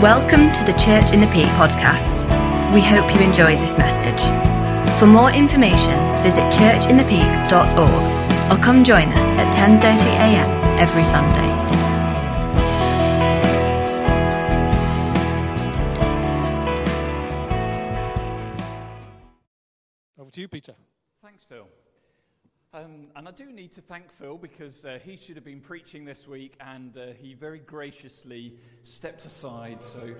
Welcome to the Church in the Peak podcast. We hope you enjoyed this message. For more information, visit churchinthepeak.org or come join us at 10:30 a.m. every Sunday. Over to you, Peter. Um, and I do need to thank Phil because uh, he should have been preaching this week and uh, he very graciously stepped aside. So.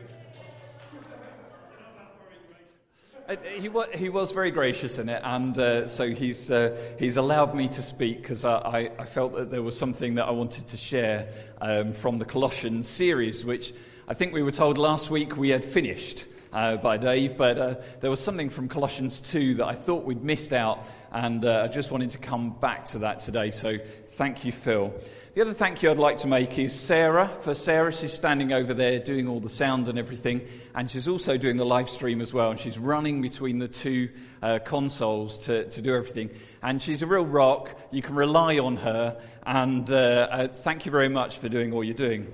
Uh, he, wa- he was very gracious in it, and uh, so he's, uh, he's allowed me to speak because I, I, I felt that there was something that I wanted to share um, from the Colossians series, which I think we were told last week we had finished uh, by Dave, but uh, there was something from Colossians 2 that I thought we'd missed out, and uh, I just wanted to come back to that today. So thank you, Phil. The other thank you I'd like to make is Sarah. For Sarah, she's standing over there doing all the sound and everything, and she's also doing the live stream as well, and she's running between the two uh, consoles to, to do everything. And she's a real rock. You can rely on her, and uh, thank you very much for doing all you're doing.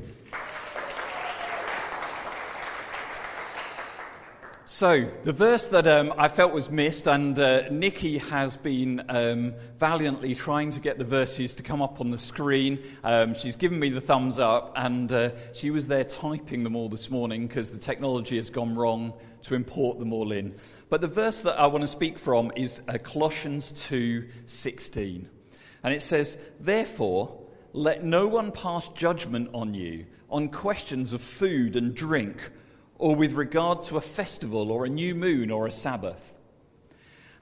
So, the verse that um, I felt was missed, and uh, Nikki has been um, valiantly trying to get the verses to come up on the screen. Um, she's given me the thumbs up, and uh, she was there typing them all this morning because the technology has gone wrong to import them all in. But the verse that I want to speak from is uh, Colossians 2:16, and it says, "Therefore, let no one pass judgment on you on questions of food and drink." Or with regard to a festival or a new moon or a Sabbath.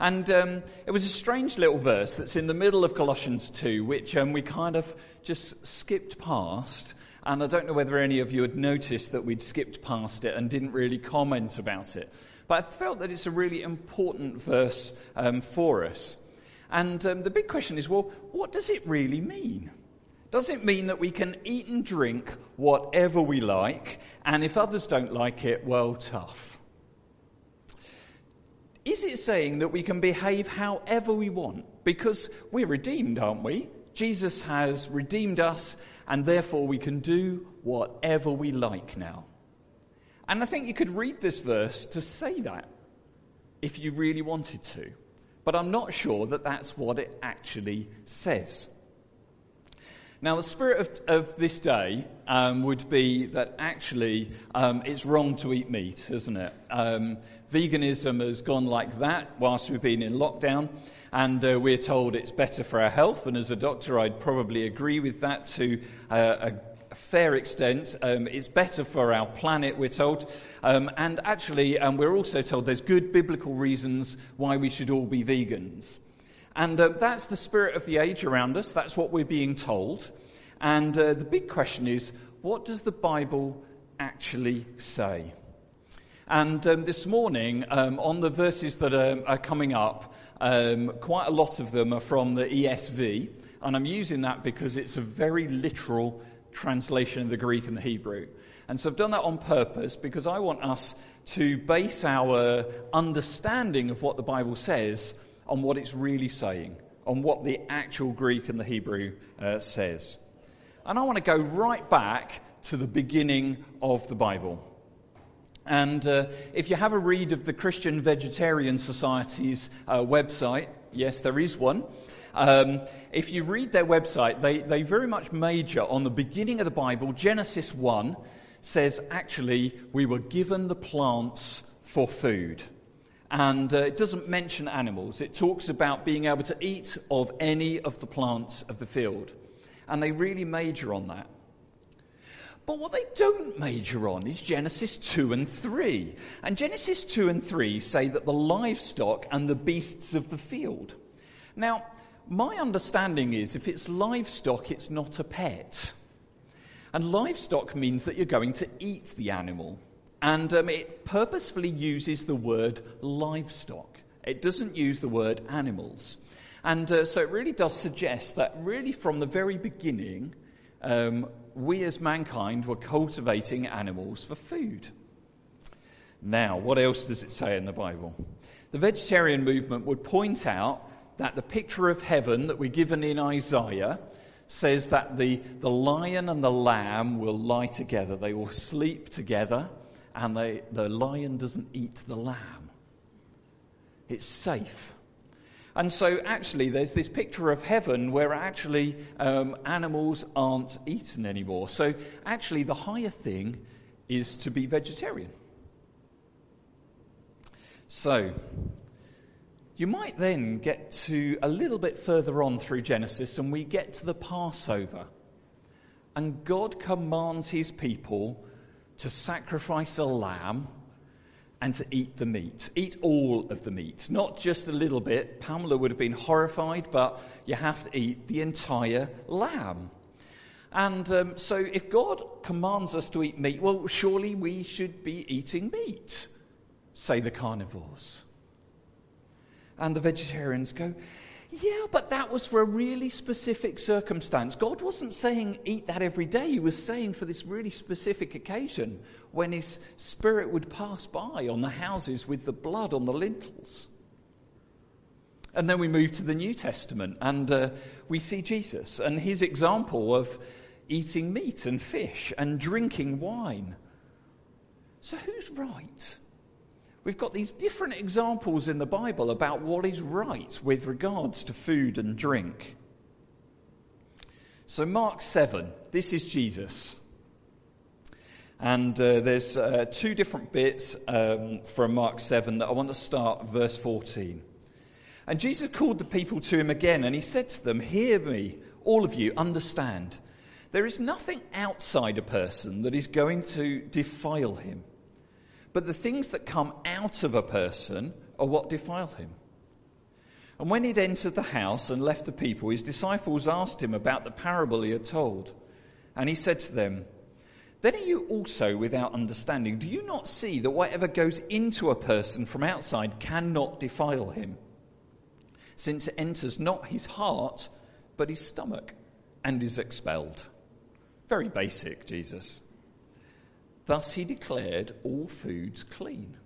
And um, it was a strange little verse that's in the middle of Colossians 2, which um, we kind of just skipped past. And I don't know whether any of you had noticed that we'd skipped past it and didn't really comment about it. But I felt that it's a really important verse um, for us. And um, the big question is well, what does it really mean? Does it mean that we can eat and drink whatever we like, and if others don't like it, well, tough? Is it saying that we can behave however we want? Because we're redeemed, aren't we? Jesus has redeemed us, and therefore we can do whatever we like now. And I think you could read this verse to say that if you really wanted to. But I'm not sure that that's what it actually says. Now, the spirit of, of this day um, would be that actually um, it's wrong to eat meat, isn't it? Um, veganism has gone like that whilst we've been in lockdown, and uh, we're told it's better for our health. And as a doctor, I'd probably agree with that to uh, a fair extent. Um, it's better for our planet, we're told. Um, and actually, um, we're also told there's good biblical reasons why we should all be vegans. And uh, that's the spirit of the age around us. That's what we're being told. And uh, the big question is what does the Bible actually say? And um, this morning, um, on the verses that are, are coming up, um, quite a lot of them are from the ESV. And I'm using that because it's a very literal translation of the Greek and the Hebrew. And so I've done that on purpose because I want us to base our understanding of what the Bible says on what it's really saying, on what the actual Greek and the Hebrew uh, says. And I want to go right back to the beginning of the Bible. And uh, if you have a read of the Christian Vegetarian Society's uh, website, yes, there is one. Um, if you read their website, they, they very much major on the beginning of the Bible. Genesis 1 says, actually, we were given the plants for food. And uh, it doesn't mention animals. It talks about being able to eat of any of the plants of the field. And they really major on that. But what they don't major on is Genesis 2 and 3. And Genesis 2 and 3 say that the livestock and the beasts of the field. Now, my understanding is if it's livestock, it's not a pet. And livestock means that you're going to eat the animal. And um, it purposefully uses the word livestock, it doesn't use the word animals. And uh, so it really does suggest that, really, from the very beginning, um, we as mankind were cultivating animals for food. Now, what else does it say in the Bible? The vegetarian movement would point out that the picture of heaven that we're given in Isaiah says that the, the lion and the lamb will lie together, they will sleep together and they, the lion doesn't eat the lamb. It's safe. And so, actually, there's this picture of heaven where actually um, animals aren't eaten anymore. So, actually, the higher thing is to be vegetarian. So, you might then get to a little bit further on through Genesis, and we get to the Passover. And God commands his people to sacrifice a lamb and to eat the meat. Eat all of the meat, not just a little bit. Pamela would have been horrified, but you have to eat the entire lamb. And um, so, if God commands us to eat meat, well, surely we should be eating meat, say the carnivores. And the vegetarians go, yeah, but that was for a really specific circumstance. God wasn't saying eat that every day. He was saying for this really specific occasion when his spirit would pass by on the houses with the blood on the lintels. And then we move to the New Testament and uh, we see Jesus and his example of eating meat and fish and drinking wine. So who's right? We've got these different examples in the Bible about what is right with regards to food and drink. So, Mark 7, this is Jesus. And uh, there's uh, two different bits um, from Mark 7 that I want to start, verse 14. And Jesus called the people to him again, and he said to them, Hear me, all of you, understand. There is nothing outside a person that is going to defile him but the things that come out of a person are what defile him. And when he'd entered the house and left the people, his disciples asked him about the parable he had told. And he said to them, Then are you also without understanding? Do you not see that whatever goes into a person from outside cannot defile him? Since it enters not his heart, but his stomach, and is expelled. Very basic, Jesus. Thus he declared all foods clean.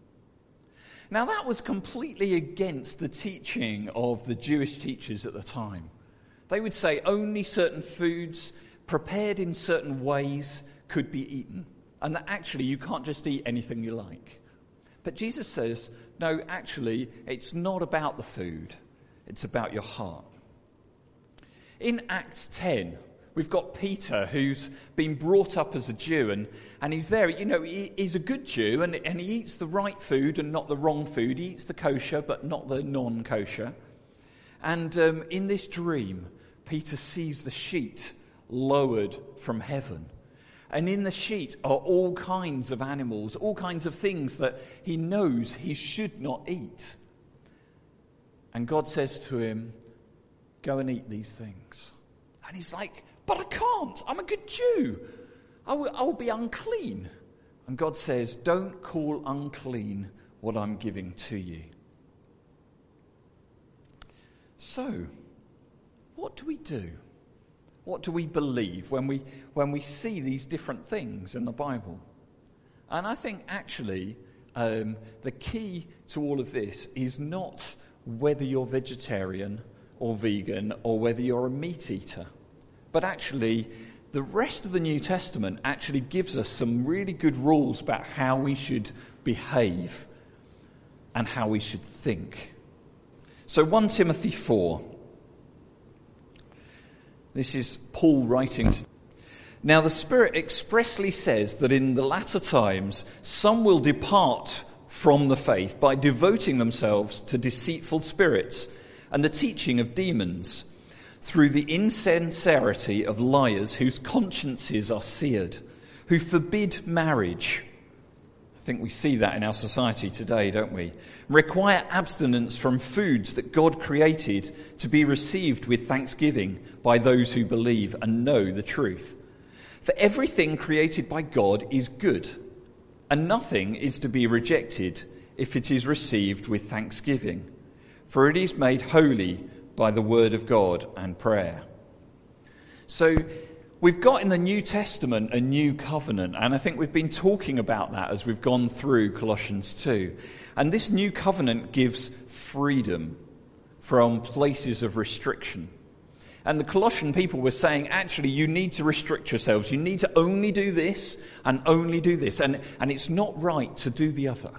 Now, that was completely against the teaching of the Jewish teachers at the time. They would say only certain foods prepared in certain ways could be eaten, and that actually you can't just eat anything you like. But Jesus says, no, actually, it's not about the food, it's about your heart. In Acts 10, We've got Peter, who's been brought up as a Jew, and, and he's there. You know, he, he's a good Jew, and, and he eats the right food and not the wrong food. He eats the kosher, but not the non kosher. And um, in this dream, Peter sees the sheet lowered from heaven. And in the sheet are all kinds of animals, all kinds of things that he knows he should not eat. And God says to him, Go and eat these things. And he's like, but I can't. I'm a good Jew. I will, I will be unclean. And God says, Don't call unclean what I'm giving to you. So, what do we do? What do we believe when we, when we see these different things in the Bible? And I think actually um, the key to all of this is not whether you're vegetarian or vegan or whether you're a meat eater. But actually, the rest of the New Testament actually gives us some really good rules about how we should behave and how we should think. So, 1 Timothy 4. This is Paul writing. To. Now, the Spirit expressly says that in the latter times some will depart from the faith by devoting themselves to deceitful spirits and the teaching of demons through the insincerity of liars whose consciences are seared, who forbid marriage. I think we see that in our society today, don't we? Require abstinence from foods that God created to be received with thanksgiving by those who believe and know the truth. For everything created by God is good, and nothing is to be rejected if it is received with thanksgiving, for it is made holy by the word of God and prayer. So, we've got in the New Testament a new covenant, and I think we've been talking about that as we've gone through Colossians 2. And this new covenant gives freedom from places of restriction. And the Colossian people were saying, actually, you need to restrict yourselves. You need to only do this and only do this. And, and it's not right to do the other.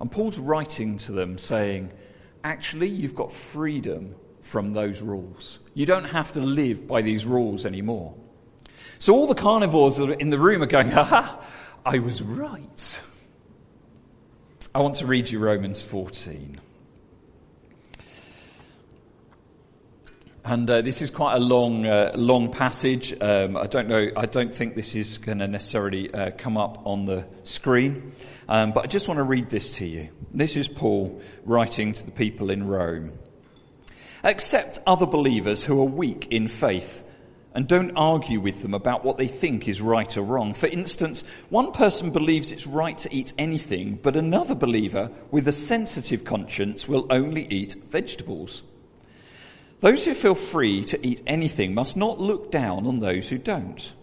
And Paul's writing to them saying, actually, you've got freedom from those rules. You don't have to live by these rules anymore. So all the carnivores that are in the room are going, ha, I was right. I want to read you Romans 14. And uh, this is quite a long, uh, long passage. Um, I don't know. I don't think this is going to necessarily uh, come up on the screen, um, but I just want to read this to you. This is Paul writing to the people in Rome. Accept other believers who are weak in faith, and don't argue with them about what they think is right or wrong. For instance, one person believes it's right to eat anything, but another believer with a sensitive conscience will only eat vegetables. Those who feel free to eat anything must not look down on those who don't.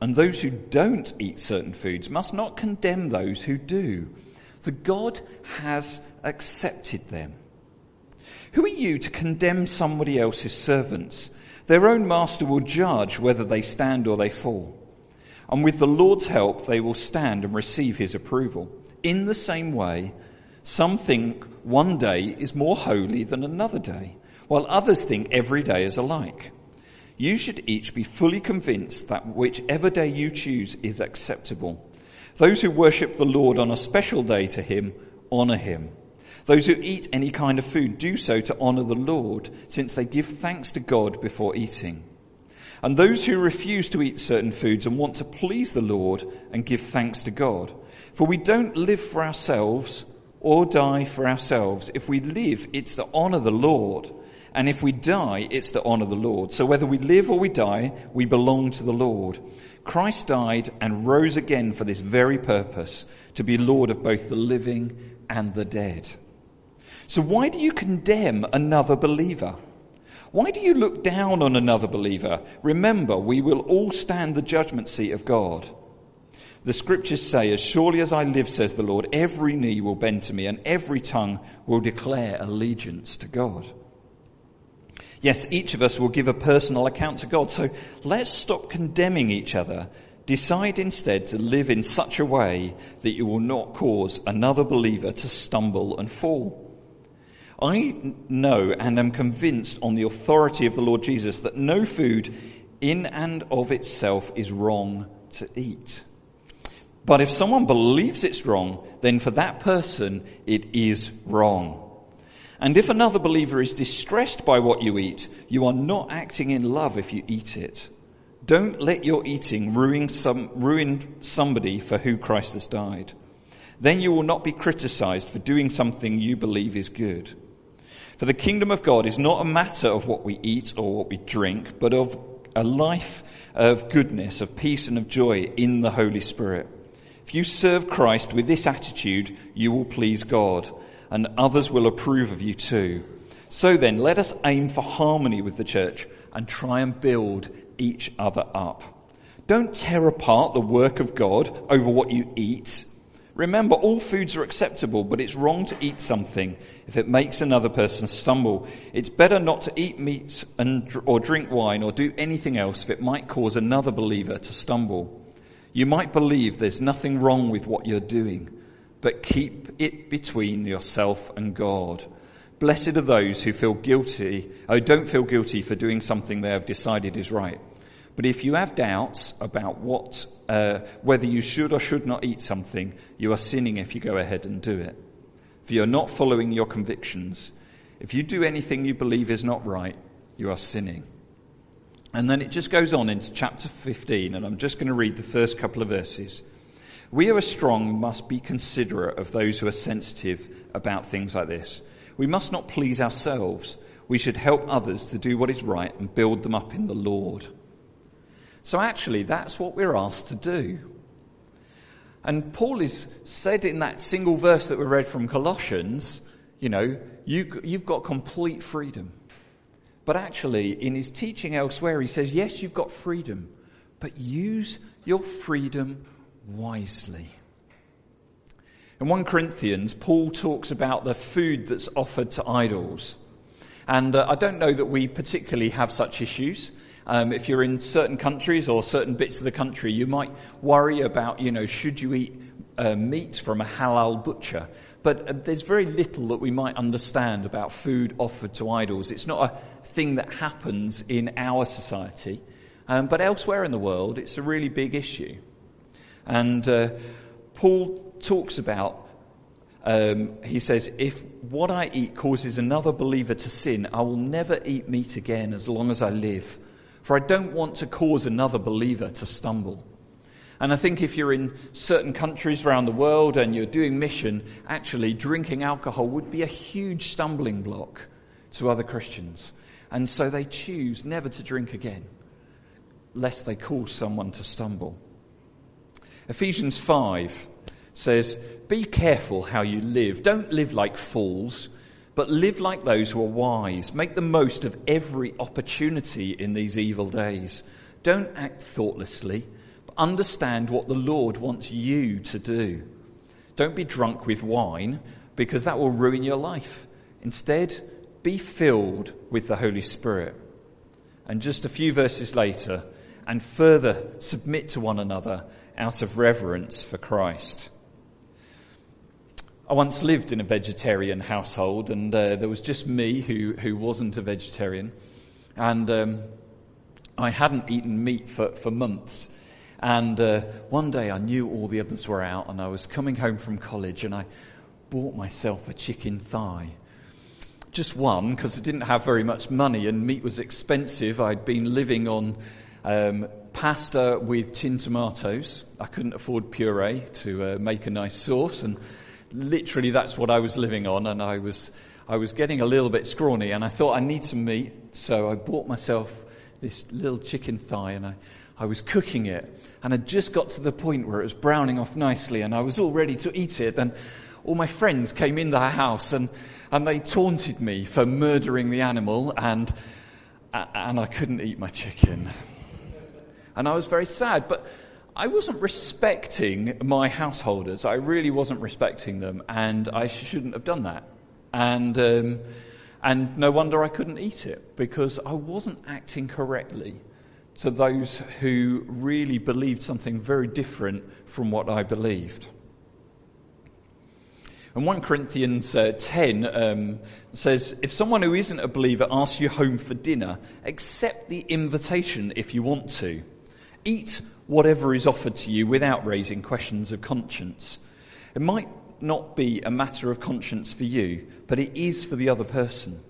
And those who don't eat certain foods must not condemn those who do, for God has accepted them. Who are you to condemn somebody else's servants? Their own master will judge whether they stand or they fall. And with the Lord's help, they will stand and receive his approval. In the same way, some think one day is more holy than another day while others think every day is alike. You should each be fully convinced that whichever day you choose is acceptable. Those who worship the Lord on a special day to him honor him. Those who eat any kind of food do so to honor the Lord, since they give thanks to God before eating. And those who refuse to eat certain foods and want to please the Lord and give thanks to God. For we don't live for ourselves or die for ourselves. If we live, it's to honor the Lord. And if we die, it's to honor the Lord. So whether we live or we die, we belong to the Lord. Christ died and rose again for this very purpose, to be Lord of both the living and the dead. So why do you condemn another believer? Why do you look down on another believer? Remember, we will all stand the judgment seat of God. The scriptures say, As surely as I live, says the Lord, every knee will bend to me and every tongue will declare allegiance to God. Yes, each of us will give a personal account to God. So let's stop condemning each other. Decide instead to live in such a way that you will not cause another believer to stumble and fall. I know and am convinced on the authority of the Lord Jesus that no food in and of itself is wrong to eat. But if someone believes it's wrong, then for that person it is wrong. And if another believer is distressed by what you eat, you are not acting in love if you eat it. Don't let your eating ruin, some, ruin somebody for who Christ has died. Then you will not be criticized for doing something you believe is good. For the kingdom of God is not a matter of what we eat or what we drink, but of a life of goodness, of peace, and of joy in the Holy Spirit. If you serve Christ with this attitude, you will please God and others will approve of you too. So then, let us aim for harmony with the church and try and build each other up. Don't tear apart the work of God over what you eat. Remember, all foods are acceptable, but it's wrong to eat something if it makes another person stumble. It's better not to eat meat and, or drink wine or do anything else if it might cause another believer to stumble. You might believe there's nothing wrong with what you're doing but keep it between yourself and God. Blessed are those who feel guilty, oh, don't feel guilty for doing something they have decided is right. But if you have doubts about what, uh, whether you should or should not eat something, you are sinning if you go ahead and do it. If you're not following your convictions, if you do anything you believe is not right, you are sinning. And then it just goes on into chapter 15, and I'm just going to read the first couple of verses. We who are strong must be considerate of those who are sensitive about things like this. We must not please ourselves. We should help others to do what is right and build them up in the Lord. So, actually, that's what we're asked to do. And Paul is said in that single verse that we read from Colossians, you know, you, you've got complete freedom. But actually, in his teaching elsewhere, he says, yes, you've got freedom, but use your freedom wisely. In 1 Corinthians, Paul talks about the food that's offered to idols. And uh, I don't know that we particularly have such issues. Um, if you're in certain countries or certain bits of the country, you might worry about, you know, should you eat uh, meat from a halal butcher? But uh, there's very little that we might understand about food offered to idols. It's not a thing that happens in our society. Um, but elsewhere in the world, it's a really big issue. And uh, Paul talks about, um, he says, if what I eat causes another believer to sin, I will never eat meat again as long as I live. For I don't want to cause another believer to stumble. And I think if you're in certain countries around the world and you're doing mission, actually drinking alcohol would be a huge stumbling block to other Christians. And so they choose never to drink again, lest they cause someone to stumble. Ephesians 5 says, Be careful how you live. Don't live like fools, but live like those who are wise. Make the most of every opportunity in these evil days. Don't act thoughtlessly, but understand what the Lord wants you to do. Don't be drunk with wine, because that will ruin your life. Instead, be filled with the Holy Spirit. And just a few verses later, and further submit to one another out of reverence for Christ. I once lived in a vegetarian household, and uh, there was just me who, who wasn't a vegetarian. And um, I hadn't eaten meat for, for months. And uh, one day I knew all the others were out, and I was coming home from college, and I bought myself a chicken thigh. Just one, because I didn't have very much money, and meat was expensive. I'd been living on um, pasta with tin tomatoes. I couldn't afford puree to uh, make a nice sauce, and literally that's what I was living on. And I was, I was getting a little bit scrawny, and I thought I need some meat, so I bought myself this little chicken thigh, and I, I was cooking it, and I just got to the point where it was browning off nicely, and I was all ready to eat it. And all my friends came in the house, and, and they taunted me for murdering the animal, and and I couldn't eat my chicken. And I was very sad, but I wasn't respecting my householders. I really wasn't respecting them, and I shouldn't have done that. And, um, and no wonder I couldn't eat it, because I wasn't acting correctly to those who really believed something very different from what I believed. And 1 Corinthians uh, 10 um, says, If someone who isn't a believer asks you home for dinner, accept the invitation if you want to. Eat whatever is offered to you without raising questions of conscience. It might not be a matter of conscience for you, but it is for the other person.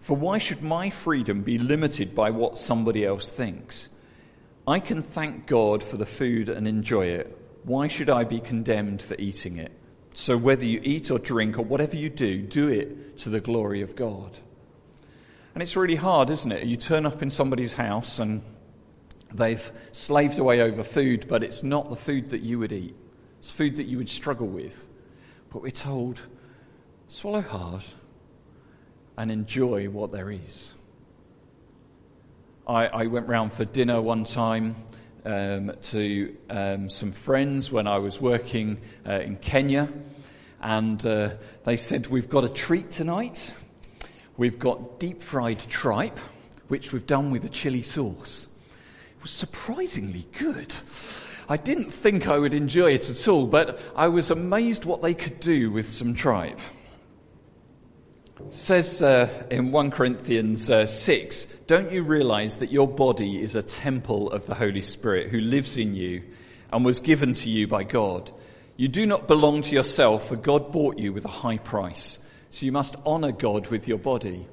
For why should my freedom be limited by what somebody else thinks? I can thank God for the food and enjoy it. Why should I be condemned for eating it? So whether you eat or drink or whatever you do, do it to the glory of God. And it's really hard, isn't it? You turn up in somebody's house and They've slaved away over food, but it's not the food that you would eat. It's food that you would struggle with. But we're told, swallow hard and enjoy what there is. I, I went round for dinner one time um, to um, some friends when I was working uh, in Kenya, and uh, they said, We've got a treat tonight. We've got deep fried tripe, which we've done with a chili sauce was surprisingly good. I didn't think I would enjoy it at all, but I was amazed what they could do with some tripe. It says uh, in 1 Corinthians uh, 6 Don't you realize that your body is a temple of the Holy Spirit who lives in you and was given to you by God? You do not belong to yourself, for God bought you with a high price. So you must honor God with your body.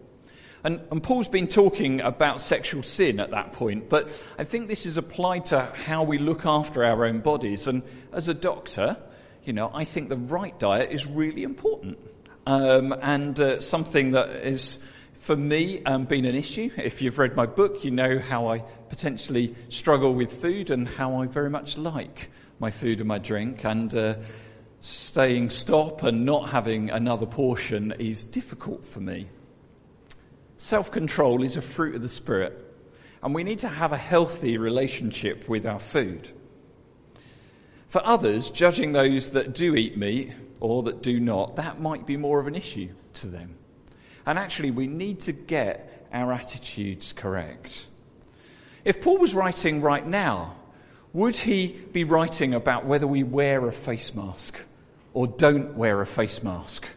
And, and, Paul's been talking about sexual sin at that point, but I think this is applied to how we look after our own bodies. And as a doctor, you know, I think the right diet is really important. Um, and uh, something that is, for me, um, been an issue. If you've read my book, you know how I potentially struggle with food and how I very much like my food and my drink. And uh, staying stop and not having another portion is difficult for me. Self control is a fruit of the Spirit, and we need to have a healthy relationship with our food. For others, judging those that do eat meat or that do not, that might be more of an issue to them. And actually, we need to get our attitudes correct. If Paul was writing right now, would he be writing about whether we wear a face mask or don't wear a face mask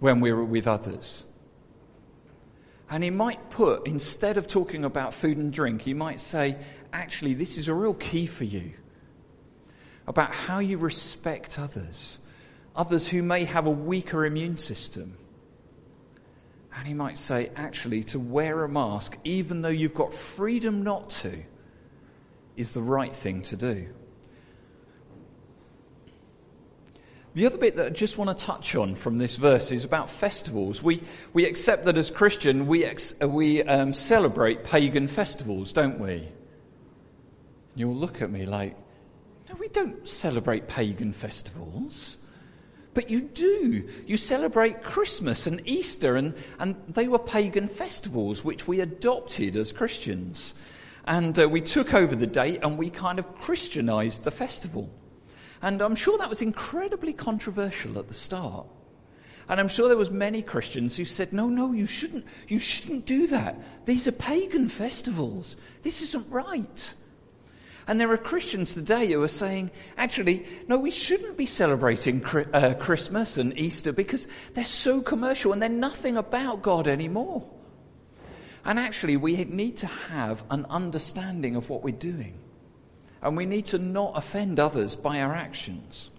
when we're with others? And he might put, instead of talking about food and drink, he might say, actually, this is a real key for you about how you respect others, others who may have a weaker immune system. And he might say, actually, to wear a mask, even though you've got freedom not to, is the right thing to do. The other bit that I just want to touch on from this verse is about festivals. We, we accept that as Christian, we, ex, we um, celebrate pagan festivals, don't we? You'll look at me like, no, we don't celebrate pagan festivals. But you do. You celebrate Christmas and Easter, and, and they were pagan festivals which we adopted as Christians. And uh, we took over the date and we kind of Christianized the festival. And I'm sure that was incredibly controversial at the start. And I'm sure there was many Christians who said, no, no, you shouldn't, you shouldn't do that. These are pagan festivals. This isn't right. And there are Christians today who are saying, actually, no, we shouldn't be celebrating uh, Christmas and Easter because they're so commercial and they're nothing about God anymore. And actually, we need to have an understanding of what we're doing. And we need to not offend others by our actions.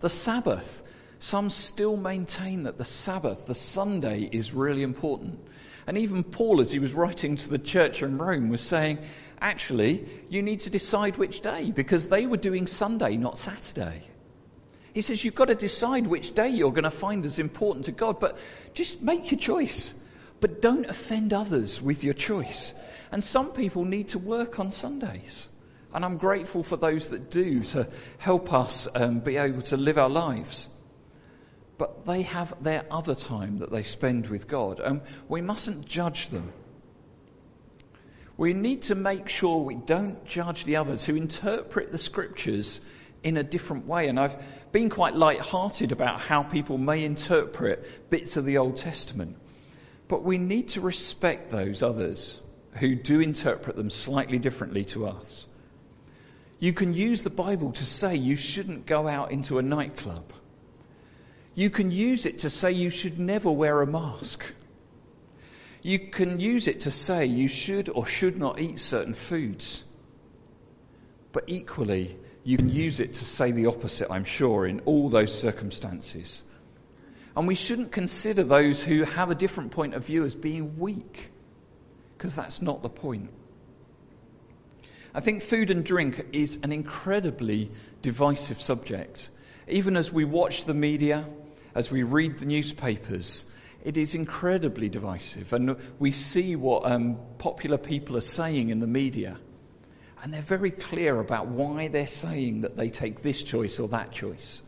The Sabbath. Some still maintain that the Sabbath, the Sunday, is really important. And even Paul, as he was writing to the church in Rome, was saying, actually, you need to decide which day because they were doing Sunday, not Saturday. He says you've got to decide which day you're going to find as important to God, but just make your choice. But don't offend others with your choice. And some people need to work on Sundays. And I'm grateful for those that do to help us um, be able to live our lives. But they have their other time that they spend with God, and we mustn't judge them. We need to make sure we don't judge the others who interpret the scriptures in a different way. And I've been quite light hearted about how people may interpret bits of the Old Testament. But we need to respect those others who do interpret them slightly differently to us. You can use the Bible to say you shouldn't go out into a nightclub. You can use it to say you should never wear a mask. You can use it to say you should or should not eat certain foods. But equally, you can use it to say the opposite, I'm sure, in all those circumstances. And we shouldn't consider those who have a different point of view as being weak, because that's not the point. I think food and drink is an incredibly divisive subject. Even as we watch the media, as we read the newspapers, it is incredibly divisive. And we see what um, popular people are saying in the media. And they're very clear about why they're saying that they take this choice or that choice.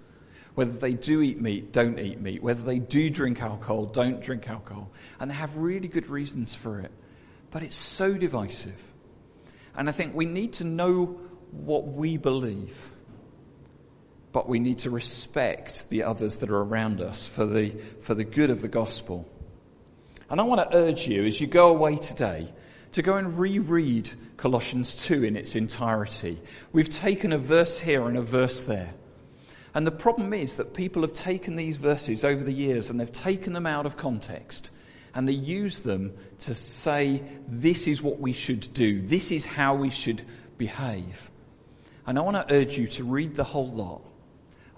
Whether they do eat meat, don't eat meat. Whether they do drink alcohol, don't drink alcohol. And they have really good reasons for it. But it's so divisive. And I think we need to know what we believe but we need to respect the others that are around us for the, for the good of the gospel. And I want to urge you as you go away today to go and reread Colossians 2 in its entirety. We've taken a verse here and a verse there. And the problem is that people have taken these verses over the years and they've taken them out of context and they use them to say, this is what we should do, this is how we should behave. And I want to urge you to read the whole lot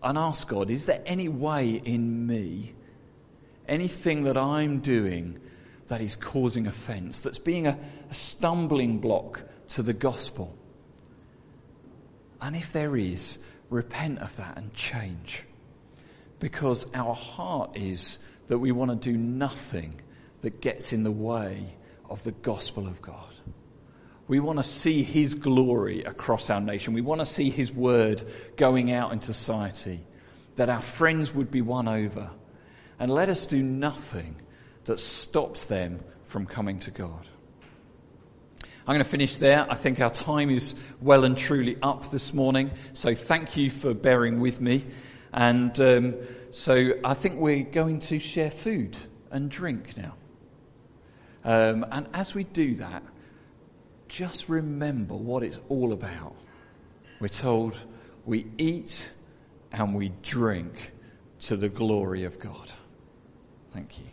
and ask God, is there any way in me, anything that I'm doing that is causing offense, that's being a, a stumbling block to the gospel? And if there is, repent of that and change. Because our heart is that we want to do nothing that gets in the way of the gospel of God. We want to see His glory across our nation. We want to see His word going out into society, that our friends would be won over. And let us do nothing that stops them from coming to God. I'm going to finish there. I think our time is well and truly up this morning. So thank you for bearing with me. And um, so I think we're going to share food and drink now. Um, and as we do that, just remember what it's all about. We're told we eat and we drink to the glory of God. Thank you.